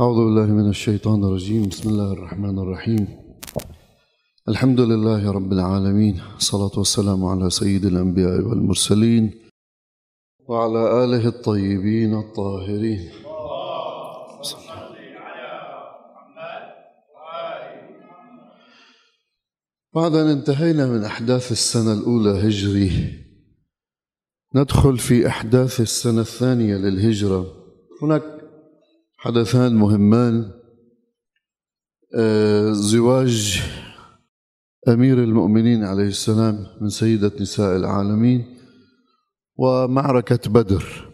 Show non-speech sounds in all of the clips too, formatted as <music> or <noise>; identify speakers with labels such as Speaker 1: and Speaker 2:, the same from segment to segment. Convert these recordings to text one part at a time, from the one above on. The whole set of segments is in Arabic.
Speaker 1: أعوذ بالله من الشيطان الرجيم. بسم الله الرحمن الرحيم. الحمد لله رب العالمين. الصلاة والسلام على سيد الأنبياء والمرسلين وعلى آله الطيبين الطاهرين. بعد أن انتهينا من أحداث السنة الأولى هجري ندخل في أحداث السنة الثانية للهجرة. هناك حدثان مهمان آه، زواج أمير المؤمنين عليه السلام من سيدة نساء العالمين ومعركة بدر.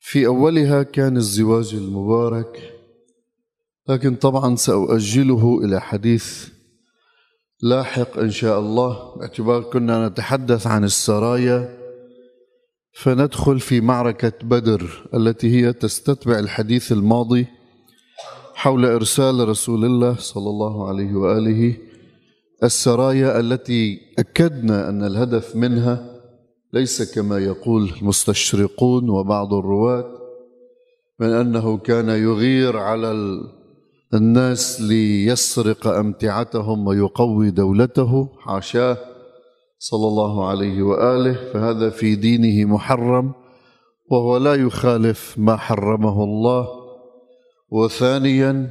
Speaker 1: في أولها كان الزواج المبارك لكن طبعا سأؤجله إلى حديث لاحق إن شاء الله باعتبار كنا نتحدث عن السرايا فندخل في معركة بدر التي هي تستتبع الحديث الماضي حول إرسال رسول الله صلى الله عليه وآله السرايا التي أكدنا أن الهدف منها ليس كما يقول المستشرقون وبعض الرواة من أنه كان يغير على الناس ليسرق أمتعتهم ويقوي دولته حاشاه. صلى الله عليه وآله فهذا في دينه محرم وهو لا يخالف ما حرمه الله. وثانيا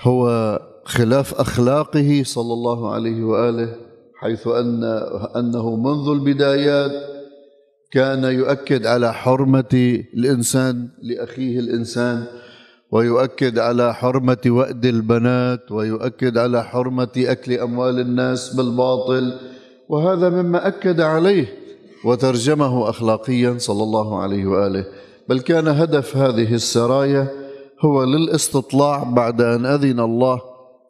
Speaker 1: هو خلاف أخلاقه صلى الله عليه وآله حيث أن أنه منذ البدايات كان يؤكد على حرمة الإنسان لأخيه الإنسان ويؤكد على حرمة وأد البنات ويؤكد على حرمة أكل أموال الناس بالباطل. وهذا مما أكد عليه وترجمه اخلاقيا صلى الله عليه وآله. بل كان هدف هذه السرايا هو للاستطلاع بعد أن أذن الله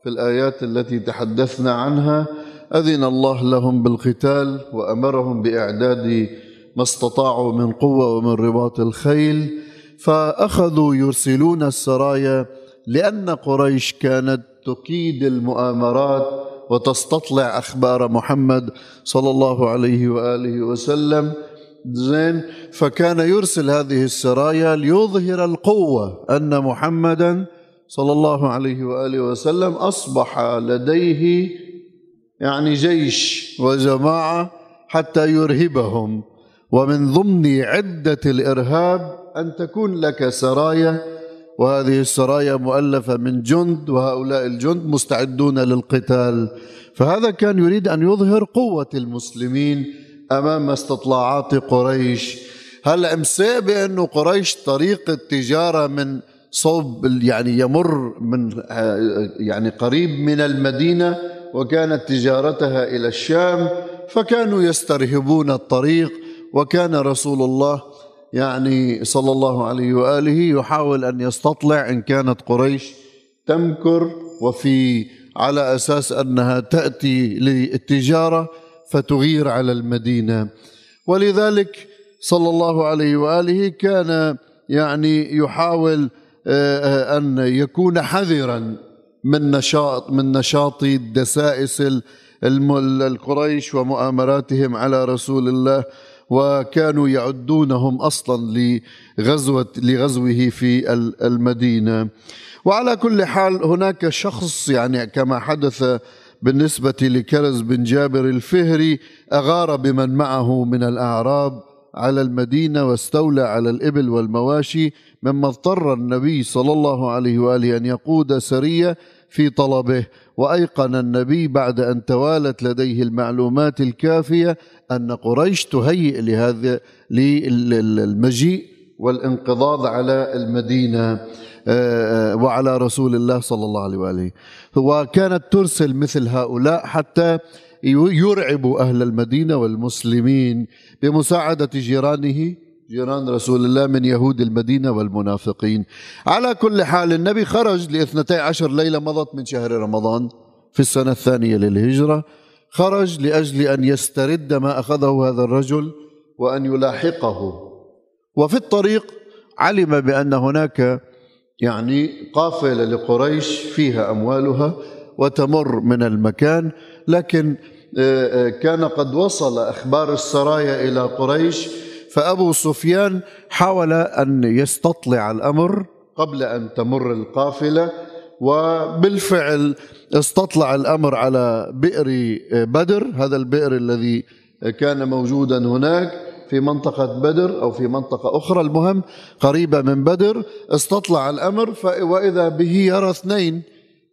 Speaker 1: في الآيات التي تحدثنا عنها. أذن الله لهم بالقتال وأمرهم بإعداد ما استطاعوا من قوة ومن رباط الخيل. فأخذوا يرسلون السرايا لأن قريش كانت تكيد المؤامرات وتستطلع أخبار محمد صلى الله عليه وآله وسلم. زين. فكان يرسل هذه السرايا ليظهر القوة أن محمدا صلى الله عليه وآله وسلم أصبح لديه يعني جيش وجماعة حتى يرهبهم. ومن ضمن عدة الإرهاب أن تكون لك سرايا وهذه السرايا مؤلفة من جند وهؤلاء الجند مستعدون للقتال. فهذا كان يريد أن يظهر قوة المسلمين أمام استطلاعات قريش. هلا مساء بأنه قريش طريق التجارة من صوب يعني يمر من يعني قريب من المدينة وكانت تجارتها إلى الشام فكانوا يسترهبون الطريق وكان رسول الله يعني صلى الله عليه وآله يحاول أن يستطلع إن كانت قريش تمكر وفي على أساس أنها تأتي للتجارة فتغير على المدينة. ولذلك صلى الله عليه وآله كان يعني يحاول آه، آه، أن يكون حذرا من نشاط من نشاط الدسائس القريش ومؤامراتهم على رسول الله وكانوا يعدونهم أصلا لغزوه لغزوه في المدينة. وعلى كل حال هناك شخص يعني كما حدث بالنسبة لكرز بن جابر الفهري أغار بمن معه من الأعراب على المدينة واستولى على الإبل والمواشي مما اضطر النبي صلى الله عليه وآله أن يقود سرية في طلبه وأيقن النبي بعد أن توالت لديه المعلومات الكافية أن قريش تهيئ لهذا للمجيء والانقضاض على المدينة آه، وعلى رسول الله صلى الله عليه وآله. وكانت ترسل مثل هؤلاء حتى يرعبوا أهل المدينة والمسلمين بمساعدة جيرانه. جيران رسول الله من يهود المدينة والمنافقين. على كل حال النبي خرج لاثنتي عشر ليلة مضت من شهر رمضان في السنة الثانية للهجرة. خرج لأجل أن يسترد ما أخذه هذا الرجل وأن يلاحقه. وفي الطريق علم بأن هناك يعني قافلة لقريش فيها أموالها وتمر من المكان لكن آه، آه، كان قد وصل أخبار السرايا إلى قريش فأبو سفيان حاول أن يستطلع الأمر قبل أن تمر القافلة وبالفعل استطلع الأمر على بئر بدر هذا البئر الذي كان موجودا هناك في منطقة بدر أو في منطقة أخرى المهم قريبة من بدر استطلع الأمر وإذا به يرى اثنين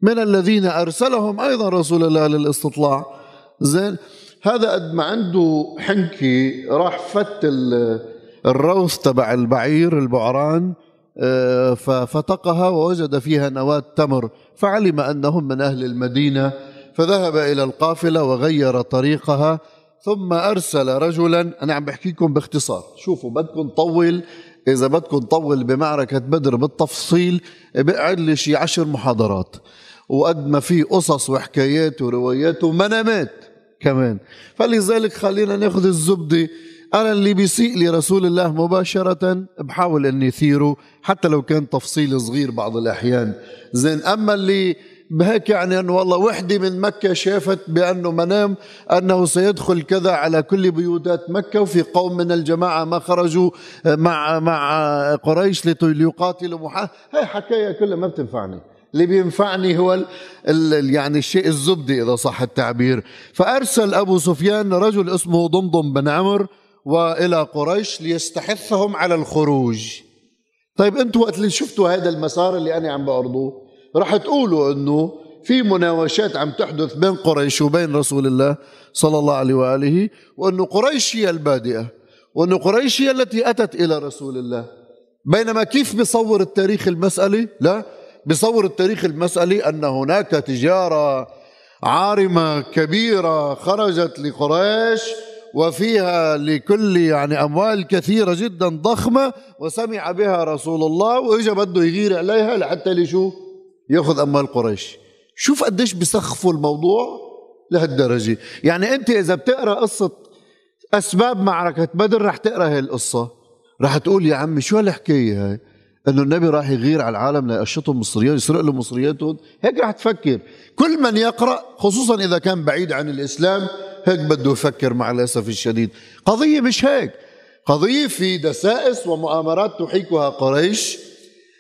Speaker 1: من الذين أرسلهم أيضا رسول الله للاستطلاع. زين هذا قد ما عنده حنكي راح فت الروث تبع البعير البعران آه، ففتقها ووجد فيها نواة تمر فعلم أنهم من أهل المدينة فذهب إلى القافلة وغير طريقها ثم أرسل رجلا أنا عم بحكيكم باختصار شوفوا بدكم طول إذا بدكم طول بمعركة بدر بالتفصيل بقعد لي شي عشر محاضرات وقد ما في قصص وحكايات وروايات ومنامات. كمان. فلذلك خلينا ناخذ الزبدة. أنا اللي بيسيء لرسول الله مباشرة بحاول أني أثيره حتى لو كان تفصيل صغير بعض الأحيان. زين أما اللي بهيك يعني أنه والله وحدة من مكة شافت بأنه منام أنه سيدخل كذا على كل بيوتات مكة وفي قوم من الجماعة ما خرجوا مع مع قريش ليقاتلوا محمد هاي حكاية كلها ما بتنفعني. اللي بينفعني هو ال ال يعني الشيء الزبدي إذا صح التعبير. فأرسل أبو سفيان رجل اسمه ضمضم بن عمر وإلى قريش ليستحثهم على الخروج. طيب أنتم وقت اللي شفتوا هذا المسار اللي أنا عم بأرضه رح تقولوا إنه في مناوشات عم تحدث بين قريش وبين رسول الله صلى الله عليه وآله وإنه قريش هي البادئة وإنه قريش هي التي أتت إلى رسول الله. بينما كيف بصور التاريخ المسألة؟ لا بصور التاريخ المسألة أن هناك تجارة عارمة كبيرة خرجت لقريش وفيها لكل يعني أموال كثيرة جدا ضخمة وسمع بها رسول الله وإجا بده يغير عليها لحتى لشو يأخذ أموال قريش. شوف قديش بسخفوا الموضوع لهالدرجة. يعني أنت إذا بتقرأ قصة أسباب معركة بدر رح تقرأ هاي القصة. رح تقول يا عمي شو هالحكاية هاي؟ إنه النبي راح يغير على العالم ليقشطهم مصريات يسرق لهم مصرياتهم. هيك راح تفكر. كل من يقرأ خصوصا إذا كان بعيد عن الإسلام هيك بده يفكر مع الأسف الشديد. قضية مش هيك. قضية في دسائس ومؤامرات تحيكها قريش.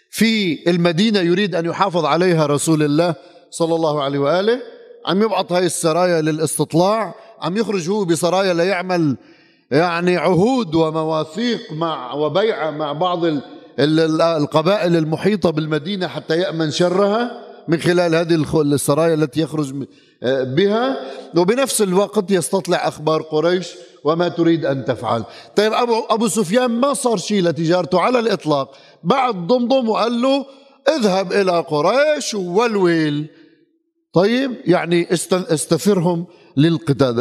Speaker 1: في المدينة يريد أن يحافظ عليها رسول الله صلى الله عليه وآله. عم يبعث هاي السرايا للاستطلاع. عم يخرج هو بسرايا ليعمل يعني عهود ومواثيق مع وبيعه مع بعض القبائل المحيطة بالمدينة حتى يأمن شرها من خلال هذه السرايا التي يخرج بها. وبنفس الوقت يستطلع أخبار قريش وما تريد أن تفعل. طيب أبو, أبو سفيان ما صار شيء لتجارته على الإطلاق. بعد ضمضم وقال له اذهب إلى قريش والويل. طيب يعني استثرهم للقتال.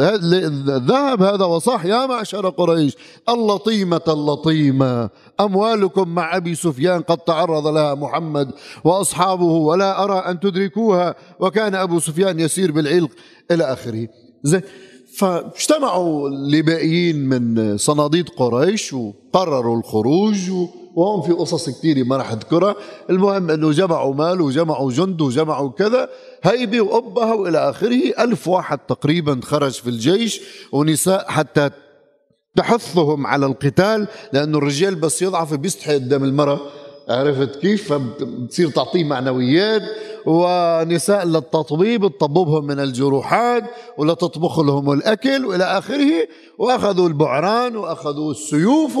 Speaker 1: ذهب هذا وصح يا معشر قريش اللطيمة اللطيمة. أموالكم مع أبي سفيان قد تعرض لها محمد وأصحابه ولا أرى أن تدركوها. وكان أبو سفيان يسير بالعلق إلى آخره. زي فاجتمعوا لباقيين من صناديد قريش وقرروا الخروج وهم في قصص كثيرة ما راح أذكرها. المهم إنه جمعوا مال وجمعوا جند وجمعوا كذا. هيبة وأبها وإلى آخره ألف واحد تقريبا خرج في الجيش ونساء حتى تحثهم على القتال لأنه الرجال بس يضعف بيستحي قدام المرأة. عرفت كيف؟ فبتصير تعطيه معنويات. ونساء للتطبيب تطببهم من الجروحات ولتطبخ لهم الأكل وإلى آخره. وأخذوا البعران وأخذوا السيوف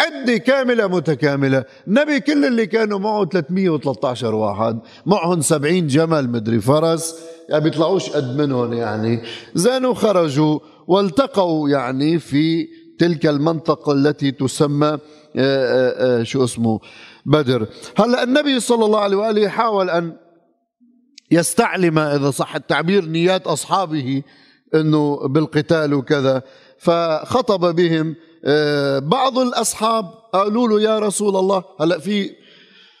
Speaker 1: عدة كاملة متكاملة. النبي كل اللي كانوا معه 313 واحد معهم 70 جمل مدري فرس. يعني بيطلعوش قد منهم يعني. زانوا خرجوا والتقوا يعني في تلك المنطقة التي تسمى آه، آآ آه، شو اسمه بدر. هلا النبي صلى الله عليه وآله حاول أن يستعلم إذا صح التعبير نيات أصحابه أنه بالقتال وكذا. فخطب بهم آه، بعض الأصحاب قالوا له يا رسول الله. هلأ في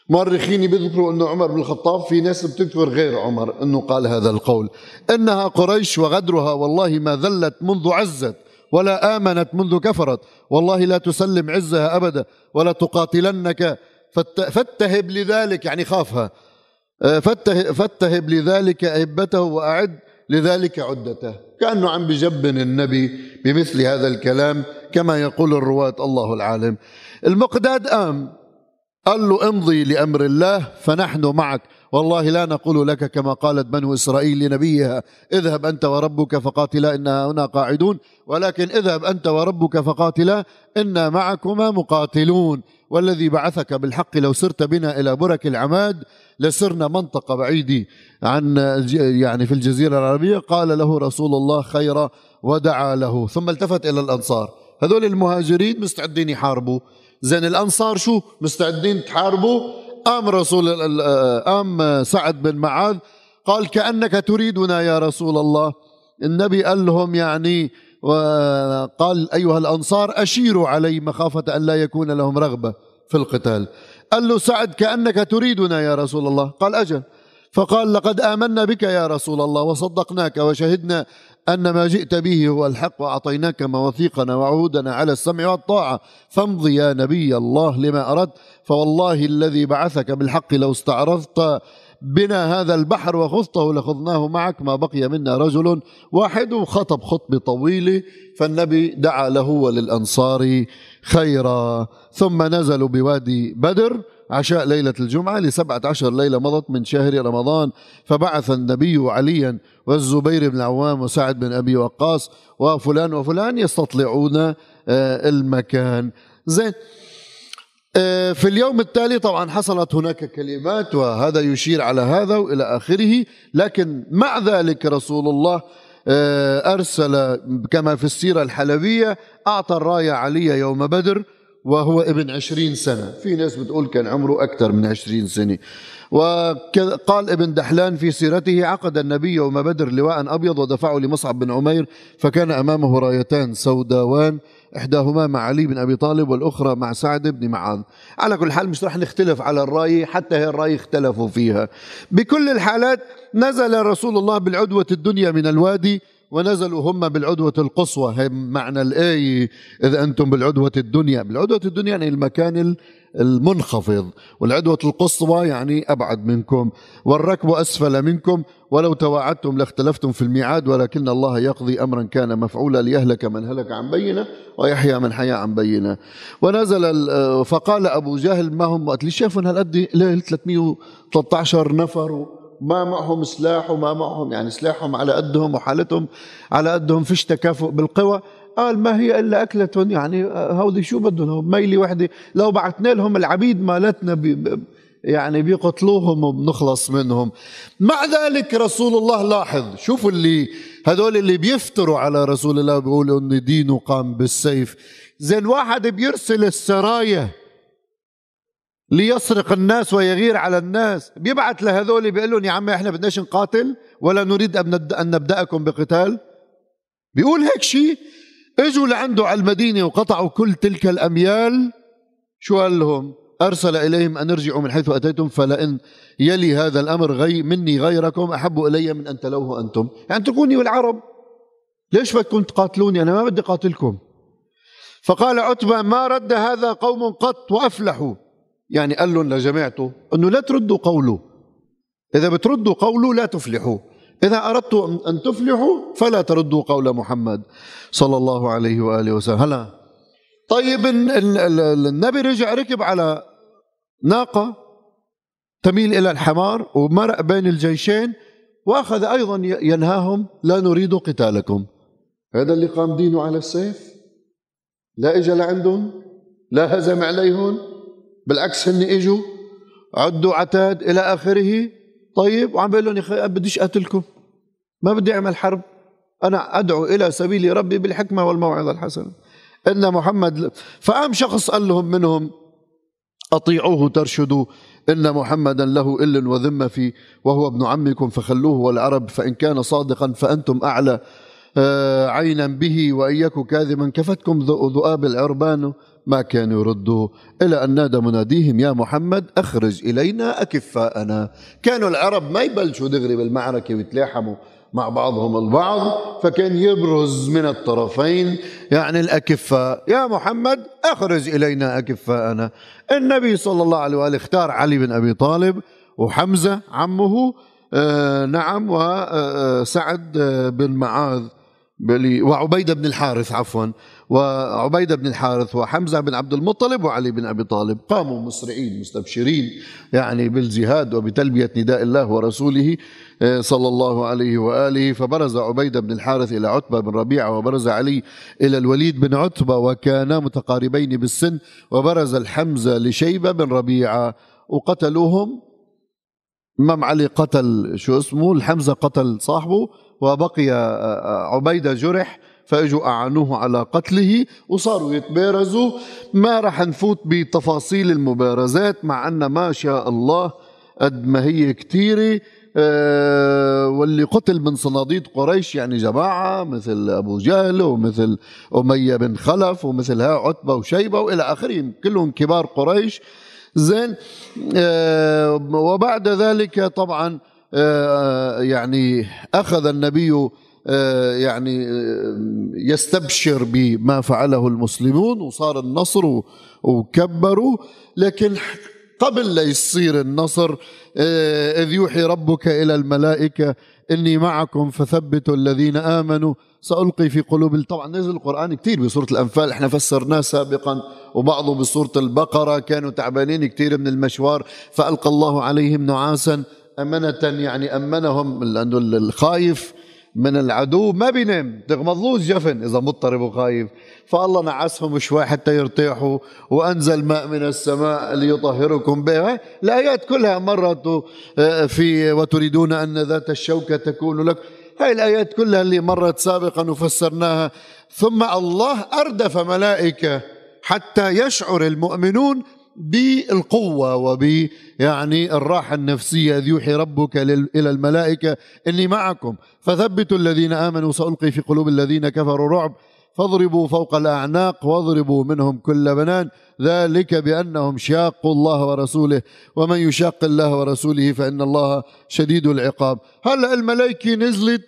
Speaker 1: مؤرخين بيذكروا إنه عمر بن الخطاب في ناس بتذكر غير عمر إنه قال هذا القول. إنها قريش وغدرها والله ما ذلت منذ عزت ولا آمنت منذ كفرت. والله لا تسلم عزها أبدا ولا تقاتلنك. فاتهب لذلك يعني خافها. آه، فاتهب لذلك أهبته وأعد لذلك عدته. كأنه عم بجبن النبي بمثل هذا الكلام. كما يقول الرواة الله العالم. المقداد قام قال له امضي لأمر الله فنحن معك. والله لا نقول لك كما قالت بنو إسرائيل لنبيها اذهب أنت وربك فقاتلا إنا هنا قاعدون. ولكن اذهب أنت وربك فقاتلا إنا معكما مقاتلون. والذي بعثك بالحق لو سرت بنا إلى برك العماد لسرنا منطقة بعيدة عن يعني في الجزيرة العربية. قال له رسول الله خيرا ودعا له. ثم التفت إلى الأنصار. هذول المهاجرين مستعدين يحاربوا. زين الأنصار شو؟ مستعدين تحاربوا. قام رسول قام سعد بن معاذ قال كأنك تريدنا يا رسول الله. النبي قال لهم يعني وقال أيها الأنصار أشيروا علي مخافة أن لا يكون لهم رغبة في القتال. قال له سعد كأنك تريدنا يا رسول الله. قال أجل. فقال لقد آمنا بك يا رسول الله وصدقناك وشهدنا أن ما جئت به هو الحق وأعطيناك مواثيقنا وعهودنا على السمع والطاعة. فامض يا نبي الله لما أردت فوالله الذي بعثك بالحق لو استعرضت بنا هذا البحر وخذته لخذناه معك. ما بقي منا رجل واحد وخطب خطبة طويلة فالنبي دعا له وللأنصار خيرا. ثم نزلوا بوادي بدر عشاء ليلة الجمعة لسبعة عشر ليلة مضت من شهر رمضان فبعث النبي عليا والزبير بن العوام وسعد بن أبي وقاص وفلان وفلان يستطلعون آه، المكان. زين آه، في اليوم التالي طبعا حصلت هناك كلمات وهذا يشير على هذا وإلى آخره لكن مع ذلك رسول الله آه، أرسل كما في السيرة الحلبية أعطى الراية علي يوم بدر وهو ابن عشرين سنة. في ناس بتقول كان عمره أكثر من عشرين سنة. وقال ابن دحلان في سيرته عقد النبي يوم بدر لواء أبيض ودفعه لمصعب بن عمير فكان أمامه رايتان سوداوان إحداهما مع علي بن أبي طالب والأخرى مع سعد بن معاذ. على كل حال مش رح نختلف على الراية حتى هي الراية اختلفوا فيها. بكل الحالات نزل رسول الله بالعدوة الدنيا من الوادي ونزلوا هم بالعدوة القصوى. هي معنى الآية إذا أنتم بالعدوة الدنيا. بالعدوة الدنيا يعني المكان المنخفض. والعدوة القصوى يعني أبعد منكم والركب أسفل منكم. ولو تواعدتم لاختلفتم في الميعاد ولكن الله يقضي أمرا كان مفعولا ليهلك من هلك عن بينة ويحيى من حيا عن بينة. ونزل فقال أبو جهل ما هم؟ وقت ليش شافوا هالقد 313 نفر ما معهم سلاح وما معهم يعني سلاحهم على قدهم وحالتهم على قدهم فيش تكافؤ بالقوى. قال ما هي إلا أكلة يعني هودي شو بدهم؟ ميله وحدة. لو بعثنا لهم العبيد مالتنا بي يعني بيقتلوهم وبنخلص منهم. مع ذلك رسول الله لاحظ شوفوا اللي هذول اللي بيفتروا على رسول الله بيقولوا ان دينه قام بالسيف. زين واحد بيرسل السرايا ليسرق الناس ويغير على الناس. بيبعت لهذول بيقول لهم يا عمي إحنا بدناش نقاتل ولا نريد أن نبدأكم بقتال. بيقول هيك شيء إجوا لعنده على المدينة وقطعوا كل تلك الأميال. شو قال لهم؟ أرسل إليهم أن ارجعوا من حيث أتيتم فلئن يلي هذا الأمر غي مني غيركم أحب إلي من أن تلوه أنتم. يعني اتركوني والعرب. ليش بدكم تقاتلوني؟ أنا ما بدي قاتلكم فقال عتبة ما رد هذا قوم قط وأفلحوا. يعني قال لهم لجماعته إنه لا تردوا قوله. إذا بتردوا قوله لا تفلحوا. إذا اردتم ان تفلحوا فلا تردوا قول محمد صلى الله عليه وآله وسلم. هلا طيب النبي رجع ركب على ناقة تميل إلى الحمار ومرق بين الجيشين وأخذ أيضا ينهاهم لا نريد قتالكم. هذا اللي قام دينه على السيف؟ لا اجى لعندهم؟ لا هزم عليهم؟ بالعكس هن إجوا عدوا عتاد إلى آخره. طيب وعم بيقول لهم يا أخي بديش اقتلكم ما بدي أعمل حرب. أنا أدعو إلى سبيل ربي بالحكمة والموعظة الحسنة. إن محمد فقام شخص قال لهم منهم أطيعوه ترشدوا. إن محمدا له إل وذمة في وهو ابن عمكم فخلوه والعرب فإن كان صادقا فأنتم أعلى. عينا به وان يك كاذبا كفتكم ذؤاب العربان ما كانوا يردوا إلى أن نادى مناديهم يا محمد أخرج إلينا أكفاءنا. كانوا العرب ما يبلشوا دغري بالمعركة ويتلاحموا مع بعضهم البعض فكان يبرز من الطرفين يعني الأكفاء. يا محمد أخرج إلينا أكفاءنا. النبي صلى الله عليه وآله اختار علي بن أبي طالب وحمزة عمه آه نعم وسعد آه، بن معاذ. وعبيدة بن الحارث عفوا. وعبيدة بن الحارث وحمزة بن عبد المطلب وعلي بن أبي طالب. قاموا مسرعين مستبشرين يعني بالجهاد وبتلبية نداء الله ورسوله آه، صلى الله عليه وآله. فبرز عبيدة بن الحارث إلى عتبة بن ربيعة وبرز علي إلى الوليد بن عتبة وكانا متقاربين بالسن. وبرز الحمزة لشيبة بن ربيعة وقتلوهم. إمام علي قتل شو اسمه الحمزة قتل صاحبه. وبقي آه، آه، عبيدة جرح فاجوا أعانوه على قتله وصاروا يتبارزوا. ما رح نفوت بتفاصيل المبارزات مع أن ما شاء الله قد ما هي كثيره أه واللي قتل من صناديد قريش يعني جماعة مثل أبو جهل ومثل أمية بن خلف ومثل ها عتبة وشيبة وإلى آخره كلهم كبار قريش. زين أه وبعد ذلك طبعا يعني أخذ النبي آه، يعني آه، يستبشر بما فعله المسلمون وصار النصر وكبروا. لكن قبل لا يصير النصر آه، إذ يوحي ربك إلى الملائكة إني معكم فثبتوا الذين آمنوا. سألقي في قلوب طبعا نزل القرآن كثير بسورة الأنفال. إحنا فسرناه سابقا وبعضه بسورة البقرة كانوا تعبانين كثير من المشوار فألقى الله عليهم نعاسا. أمنة يعني أمنهم لأنه الخايف من العدو. ما بينام. تغمضلوش جفن إذا مضطرب وخايف. فالله نعسهم شوي حتى يرتاحوا. وأنزل ماء من السماء ليطهركم به. الآيات كلها مرت آه، في وتريدون أن ذات الشوكة تكون لك. هاي الآيات كلها اللي مرت سابقا وفسرناها. ثم الله أردف ملائكة حتى يشعر المؤمنون بالقوة وب يعني الراحة النفسية إذ يوحي ربك إلى الملائكة إني معكم. فثبتوا الذين آمنوا سألقي في قلوب الذين كفروا رعب. فاضربوا فوق الأعناق واضربوا منهم كل بنان. ذلك بأنهم شاقوا الله ورسوله. ومن يشاق الله ورسوله فإن الله شديد العقاب. هلأ الملائكة نزلت؟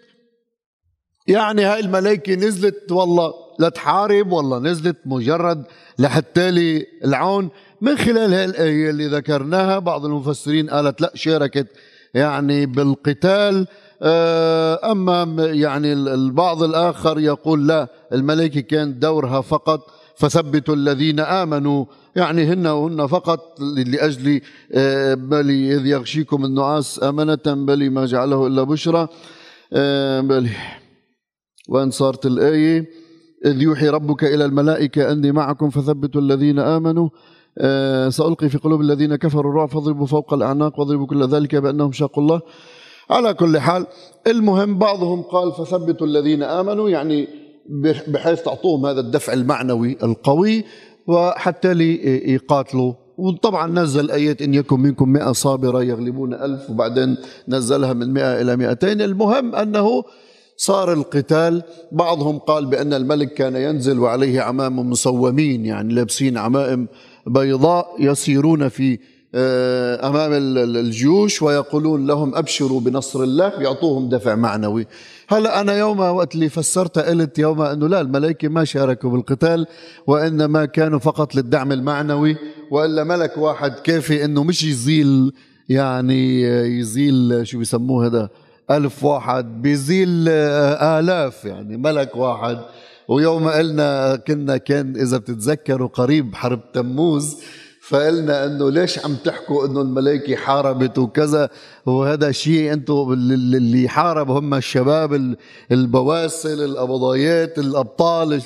Speaker 1: يعني هاي الملائكة نزلت والله لتحارب والله نزلت مجرد لحتى لي العون. من خلال هالآية اللي ذكرناها بعض المفسرين قالت لا شاركت يعني بالقتال. آه، أما يعني البعض الآخر يقول لا الملائكة كان دورها فقط فثبتوا الذين آمنوا. يعني هن وهن فقط لأجل آه، بل إذ يغشيكم النعاس أمنة بل ما جعله إلا بشرى. آه، بل وإن صارت الآية؟ إذ يوحي ربك إلى الملائكة أني معكم فثبتوا الذين آمنوا. سألقي في قلوب الذين كفروا الرعب فاضربوا فوق الأعناق واضربوا كل ذلك بأنهم شاقوا الله. على كل حال المهم بعضهم قال فثبتوا الذين آمنوا يعني بحيث تعطوهم هذا الدفع المعنوي القوي وحتى ليقاتلوا وطبعا نزل آية إن يكن منكم مئة صابرة يغلبون ألف وبعدين نزلها من مئة إلى مئتين. المهم أنه صار القتال. بعضهم قال بأن الملك كان ينزل وعليه عمام مسومين يعني لابسين عمائم بيضاء يسيرون في آه، أمام الجيوش ويقولون لهم أبشروا بنصر الله يعطوهم دفع معنوي. هلا أنا يوم وقت اللي فسرت قلت يوم إنه لا الملائكة ما شاركوا بالقتال وإنما كانوا فقط للدعم المعنوي وإلا ملك واحد كافي إنه مش يزيل يعني يزيل شو بيسموه هذا ألف واحد بيزيل آه، آلاف يعني ملك واحد. ويوم قلنا كنا كان إذا بتتذكروا قريب حرب تموز فقلنا إنه ليش عم تحكوا إنه الملائكه حاربت وكذا؟ وهذا شيء أنتم اللي حارب هم الشباب البواسل الابضايات الأبطال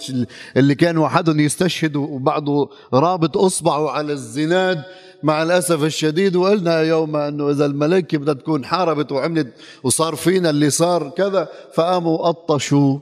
Speaker 1: اللي كان وحدهم يستشهد وبعضه رابط أصبعه على الزناد. مع الأسف الشديد وقلنا يوم إنه إذا الملائكه بدها تكون حاربت وعملت وصار فينا اللي صار كذا فقاموا قطشوا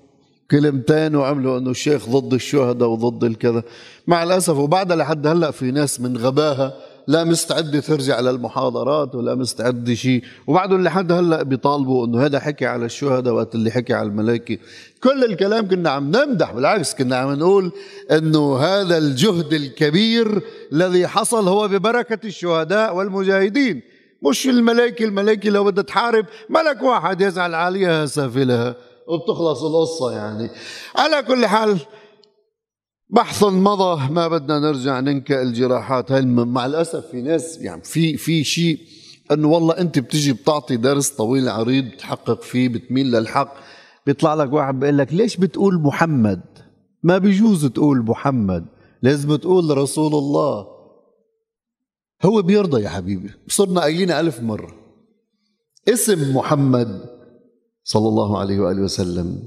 Speaker 1: كلمتين وعملوا إنه الشيخ ضد الشهداء وضد الكذا. مع الأسف وبعدها لحد هلأ في ناس من غباها لا مستعدة ترجع للمحاضرات ولا مستعدة شيء. وبعدهم لحد هلأ بيطالبوا إنه هذا حكي على الشهداء وقت اللي حكي على الملائكة. كل الكلام كنا عم نمدح بالعكس كنا عم نقول إنه هذا الجهد الكبير الذي حصل هو ببركة الشهداء والمجاهدين. مش الملائكة الملائكة لو بدها تحارب ملك واحد يزعل عليها سافلها. وبتخلص القصة يعني. على كل حال بحث مضى ما بدنا نرجع ننكأ الجراحات. هاي مع الأسف في ناس يعني في في شيء إنه والله أنت بتجي بتعطي درس طويل عريض بتحقق فيه بتميل للحق بيطلع لك واحد بيقول لك ليش بتقول محمد؟ ما بيجوز تقول محمد لازم تقول رسول الله. هو بيرضى يا حبيبي. صرنا قايلين ألف مرة. اسم محمد صلى الله عليه وآله وسلم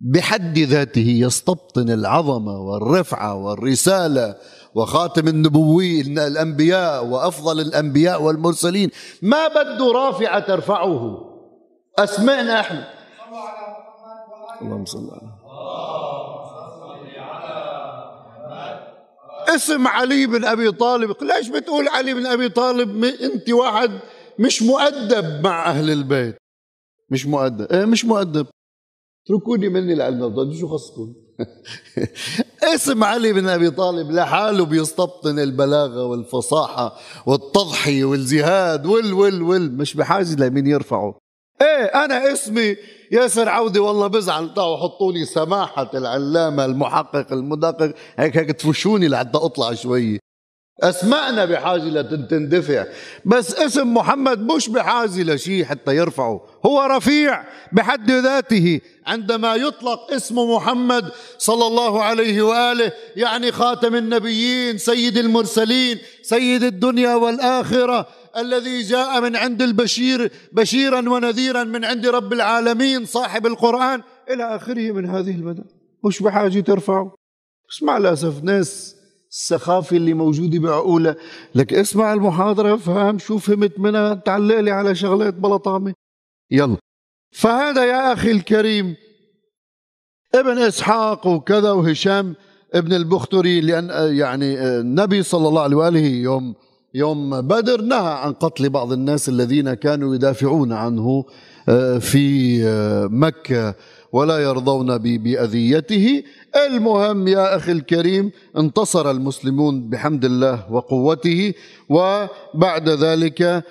Speaker 1: بحد ذاته يستبطن العظمة والرفعة والرسالة وخاتم النبوي الأنبياء وأفضل الأنبياء والمرسلين. ما بده رافعة ترفعه. أسمعنا إحنا. اللهم صل على اسم علي بن أبي طالب. ليش بتقول علي بن أبي طالب؟ أنت واحد مش مؤدب مع أهل البيت. مش مؤدب. إيه مش مؤدب. اتركوني مني لعلم شو خصكم؟ <laughs> اسم علي بن أبي طالب لحاله بيستبطن البلاغة والفصاحة والتضحية والجهاد وال وال وال. مش بحاجة لمين يرفعه. إيه أنا اسمي ياسر عودي والله بزعل. تعوا حطوا لي سماحة العلامة المحقق المدقق. هيك هيك تفشوني لحتى أطلع شوي. اسمائنا بحاجة لتندفع بس اسم محمد مش بحاجة لشيء حتى يرفعه. هو رفيع بحد ذاته. عندما يطلق اسم محمد صلى الله عليه وآله يعني خاتم النبيين سيد المرسلين سيد الدنيا والآخرة الذي جاء من عند البشير بشيرا ونذيرا من عند رب العالمين صاحب القرآن إلى آخره من هذه المدى. مش بحاجة ترفعه. بس مع الأسف ناس السخافة اللي موجودة بعقولها. لك اسمع المحاضرة فهم شو فهمت منها؟ تعلق لي على شغلات بلا طعمة. يلا. فهذا يا أخي الكريم ابن إسحاق وكذا وهشام ابن البختري لأن يعني النبي صلى الله عليه وآله يوم يوم بدر نهى عن قتل بعض الناس الذين كانوا يدافعون عنه آه، في آه، مكة. ولا يرضون بأذيته. المهم يا أخي الكريم انتصر المسلمون بحمد الله وقوته وبعد ذلك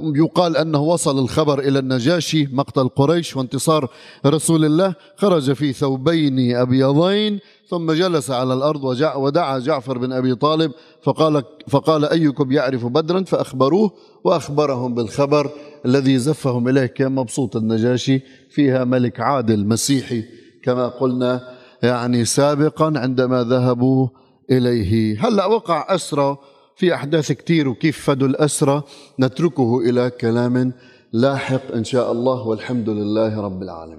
Speaker 1: يقال أنه وصل الخبر إلى النجاشي مقتل قريش وانتصار رسول الله. خرج في ثوبين أبيضين ثم جلس على الأرض ودعا جعفر بن أبي طالب فقال, فقال أيكم يعرف بدرا؟ فأخبروه وأخبرهم بالخبر. الذي زفهم إليه كان مبسوط النجاشي فيها ملك عادل مسيحي كما قلنا يعني سابقا عندما ذهبوا إليه. هلأ وقع أسرى في أحداث كثير وكيف فدوا الأسرى؟ نتركه إلى كلام لاحق إن شاء الله والحمد لله رب العالمين.